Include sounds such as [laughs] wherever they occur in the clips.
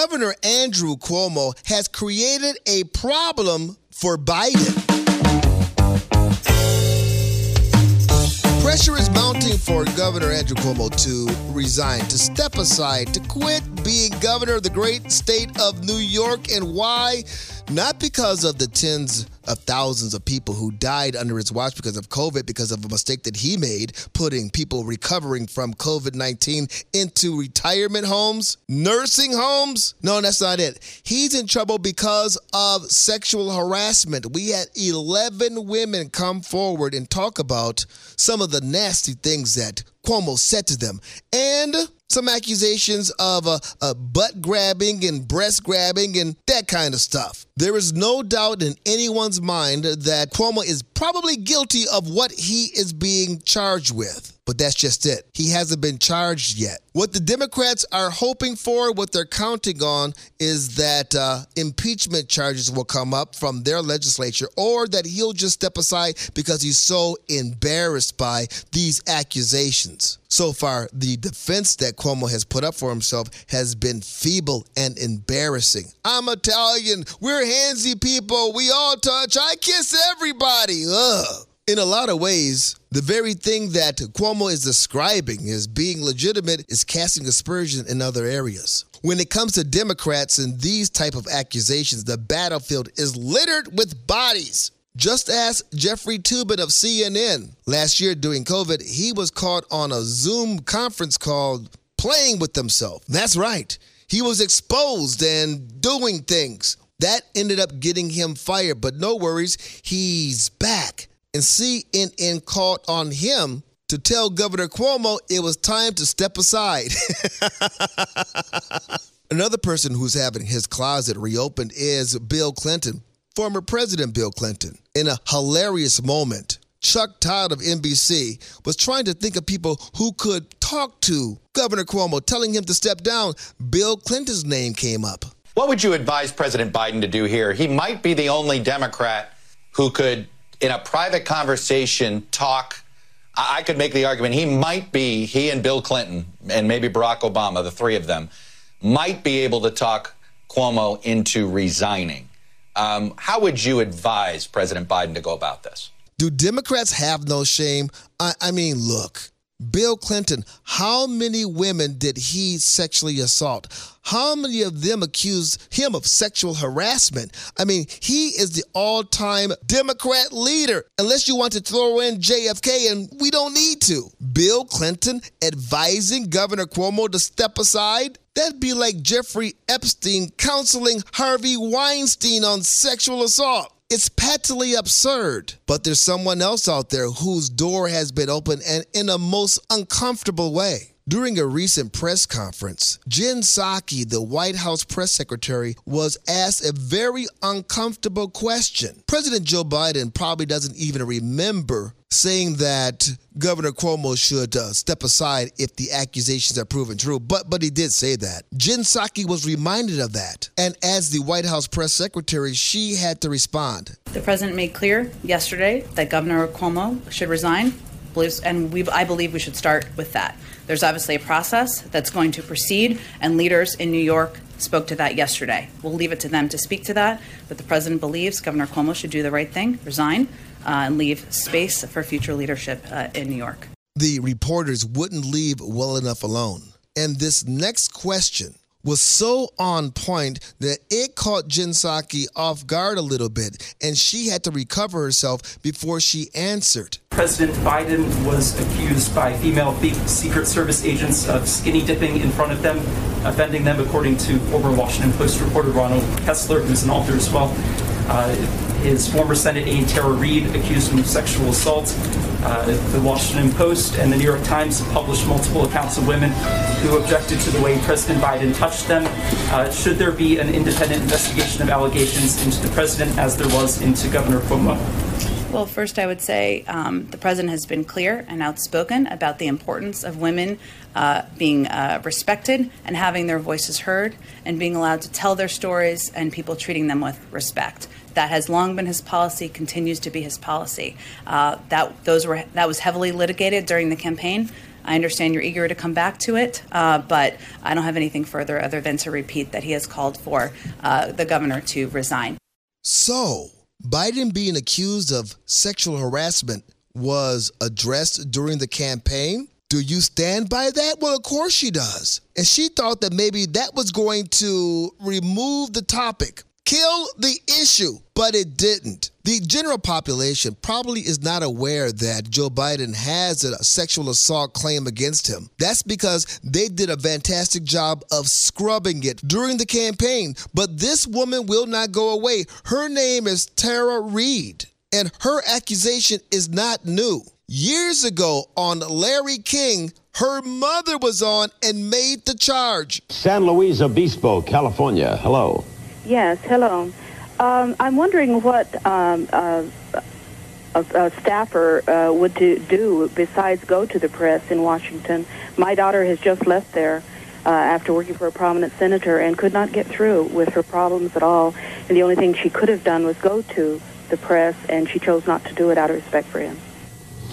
Governor Andrew Cuomo has created a problem for Biden. Pressure is mounting for Governor Andrew Cuomo to resign, to step aside, to quit being governor of the great state of New York. And why? Not because of the tens of thousands of people who died under his watch because of COVID, because of a mistake that he made, putting people recovering from COVID 19 into retirement homes, nursing homes. No, that's not it. He's in trouble because of sexual harassment. We had 11 women come forward and talk about some of the nasty things that Cuomo said to them. And some accusations of uh, uh, butt grabbing and breast grabbing and that kind of stuff. There is no doubt in anyone's mind that Cuomo is probably guilty of what he is being charged with. But that's just it. He hasn't been charged yet. What the Democrats are hoping for, what they're counting on, is that uh, impeachment charges will come up from their legislature or that he'll just step aside because he's so embarrassed by these accusations. So far, the defense that Cuomo has put up for himself has been feeble and embarrassing. I'm Italian. We're handsy people. We all touch. I kiss everybody. Ugh. In a lot of ways, the very thing that Cuomo is describing as being legitimate is casting aspersion in other areas. When it comes to Democrats and these type of accusations, the battlefield is littered with bodies. Just ask Jeffrey Toobin of CNN. Last year during COVID, he was caught on a Zoom conference call playing with himself. That's right. He was exposed and doing things. That ended up getting him fired, but no worries, he's back and CNN called on him to tell Governor Cuomo it was time to step aside. [laughs] Another person who's having his closet reopened is Bill Clinton, former President Bill Clinton. In a hilarious moment, Chuck Todd of NBC was trying to think of people who could talk to Governor Cuomo, telling him to step down. Bill Clinton's name came up. What would you advise President Biden to do here? He might be the only Democrat who could in a private conversation talk I could make the argument he might be, he and Bill Clinton and maybe Barack Obama, the three of them, might be able to talk Cuomo into resigning. Um, how would you advise President Biden to go about this? Do Democrats have no shame? I, I mean, look, Bill Clinton, how many women did he sexually assault? How many of them accused him of sexual harassment? I mean, he is the all time Democrat leader, unless you want to throw in JFK, and we don't need to. Bill Clinton advising Governor Cuomo to step aside? That'd be like Jeffrey Epstein counseling Harvey Weinstein on sexual assault. It's patently absurd. But there's someone else out there whose door has been opened and in a most uncomfortable way. During a recent press conference, Jen Psaki, the White House press secretary, was asked a very uncomfortable question. President Joe Biden probably doesn't even remember saying that Governor Cuomo should uh, step aside if the accusations are proven true, but but he did say that. Jen Psaki was reminded of that, and as the White House press secretary, she had to respond. The president made clear yesterday that Governor Cuomo should resign, and we I believe we should start with that. There's obviously a process that's going to proceed, and leaders in New York spoke to that yesterday. We'll leave it to them to speak to that, but the president believes Governor Cuomo should do the right thing, resign, uh, and leave space for future leadership uh, in New York. The reporters wouldn't leave well enough alone. And this next question was so on point that it caught Jen Psaki off guard a little bit, and she had to recover herself before she answered. President Biden was accused by female Secret Service agents of skinny dipping in front of them, offending them, according to former Washington Post reporter Ronald Kessler, who's an author as well. Uh, his former Senate aide Tara Reade accused him of sexual assault. Uh, the Washington Post and the New York Times have published multiple accounts of women who objected to the way President Biden touched them. Uh, should there be an independent investigation of allegations into the president, as there was into Governor Cuomo? Well, first, I would say um, the president has been clear and outspoken about the importance of women uh, being uh, respected and having their voices heard and being allowed to tell their stories and people treating them with respect. That has long been his policy, continues to be his policy. Uh, that those were that was heavily litigated during the campaign. I understand you're eager to come back to it, uh, but I don't have anything further other than to repeat that he has called for uh, the governor to resign. So, Biden being accused of sexual harassment was addressed during the campaign. Do you stand by that? Well, of course she does. And she thought that maybe that was going to remove the topic, kill the issue, but it didn't. The general population probably is not aware that Joe Biden has a sexual assault claim against him. That's because they did a fantastic job of scrubbing it during the campaign. But this woman will not go away. Her name is Tara Reade, and her accusation is not new. Years ago on Larry King, her mother was on and made the charge. San Luis Obispo, California. Hello. Yes, hello. Um, I'm wondering what um, uh, a, a, staffer uh, would do, do besides go to the press in Washington. My daughter has just left there uh, after working for a prominent senator and could not get through with her problems at all. And the only thing she could have done was go to the press, and she chose not to do it out of respect for him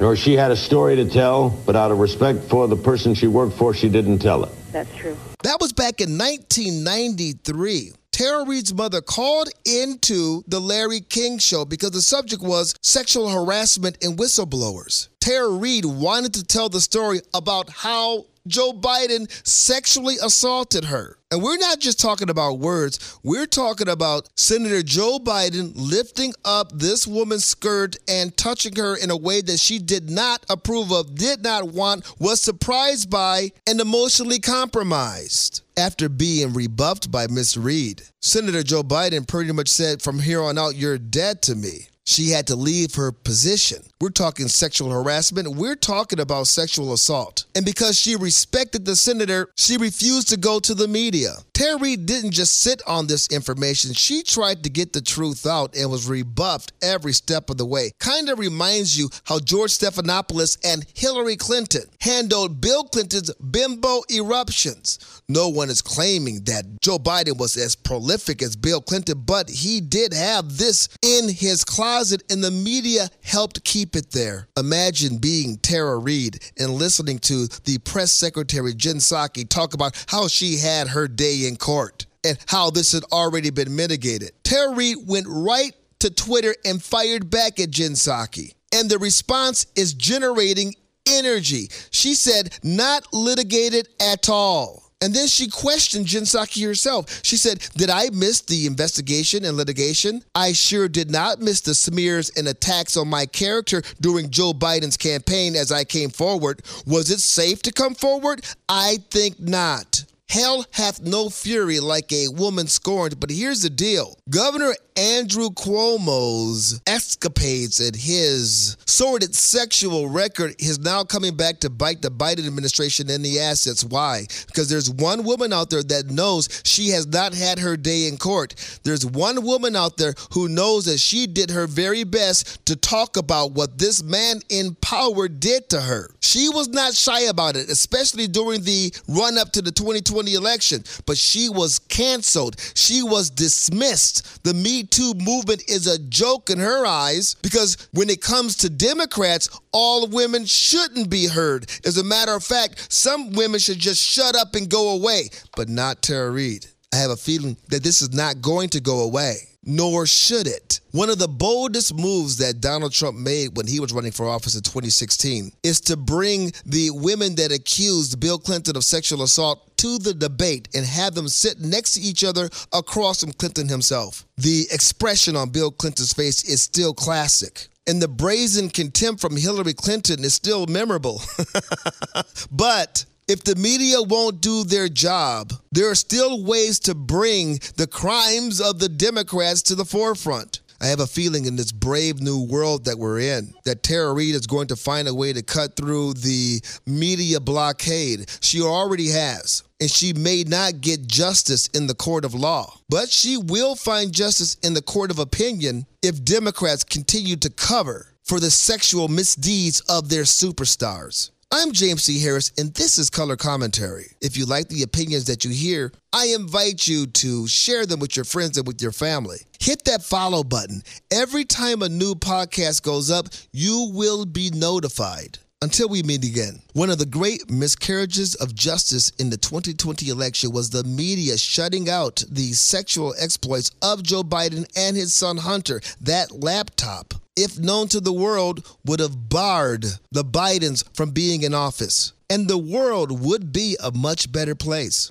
or she had a story to tell, but out of respect for the person she worked for, she didn't tell it. That's true. That was back in 1993. Tara Reade's mother called into the Larry King show because the subject was sexual harassment and whistleblowers. Tara Reade wanted to tell the story about how Joe Biden sexually assaulted her. And we're not just talking about words, we're talking about Senator Joe Biden lifting up this woman's skirt and touching her in a way that she did not approve of, did not want, was surprised by, and emotionally compromised. After being rebuffed by Miss Reade, Senator Joe Biden pretty much said, From here on out, you're dead to me she had to leave her position. We're talking sexual harassment. We're talking about sexual assault. And because she respected the senator, she refused to go to the media. Terry didn't just sit on this information. She tried to get the truth out and was rebuffed every step of the way. Kind of reminds you how George Stephanopoulos and Hillary Clinton handled Bill Clinton's bimbo eruptions. No one is claiming that Joe Biden was as prolific as Bill Clinton, but he did have this in his closet, and the media helped keep it there. Imagine being Tara Reade and listening to the press secretary Jen Psaki talk about how she had her day in court and how this had already been mitigated. Tara Reade went right to Twitter and fired back at Jen Psaki. And the response is generating energy. She said, not litigated at all. And then she questioned Jen Psaki herself. She said, Did I miss the investigation and litigation? I sure did not miss the smears and attacks on my character during Joe Biden's campaign as I came forward. Was it safe to come forward? I think not. Hell hath no fury like a woman scorned. But here's the deal Governor Andrew Cuomo's escapades and his sordid sexual record is now coming back to bite the Biden administration in the assets. Why? Because there's one woman out there that knows she has not had her day in court. There's one woman out there who knows that she did her very best to talk about what this man in power did to her. She was not shy about it, especially during the run up to the 2020 election, but she was canceled. She was dismissed. The Me Too movement is a joke in her eyes because when it comes to Democrats, all women shouldn't be heard. As a matter of fact, some women should just shut up and go away, but not Tara Reade. I have a feeling that this is not going to go away nor should it. One of the boldest moves that Donald Trump made when he was running for office in 2016 is to bring the women that accused Bill Clinton of sexual assault to the debate and have them sit next to each other across from Clinton himself. The expression on Bill Clinton's face is still classic. And the brazen contempt from Hillary Clinton is still memorable. [laughs] but if the media won't do their job, there are still ways to bring the crimes of the Democrats to the forefront. I have a feeling in this brave new world that we're in that Tara Reade is going to find a way to cut through the media blockade. She already has. And she may not get justice in the court of law, but she will find justice in the court of opinion if Democrats continue to cover for the sexual misdeeds of their superstars. I'm James C. Harris, and this is Color Commentary. If you like the opinions that you hear, I invite you to share them with your friends and with your family. Hit that follow button. Every time a new podcast goes up, you will be notified. Until we meet again. One of the great miscarriages of justice in the 2020 election was the media shutting out the sexual exploits of Joe Biden and his son Hunter. That laptop, if known to the world, would have barred the Bidens from being in office. And the world would be a much better place.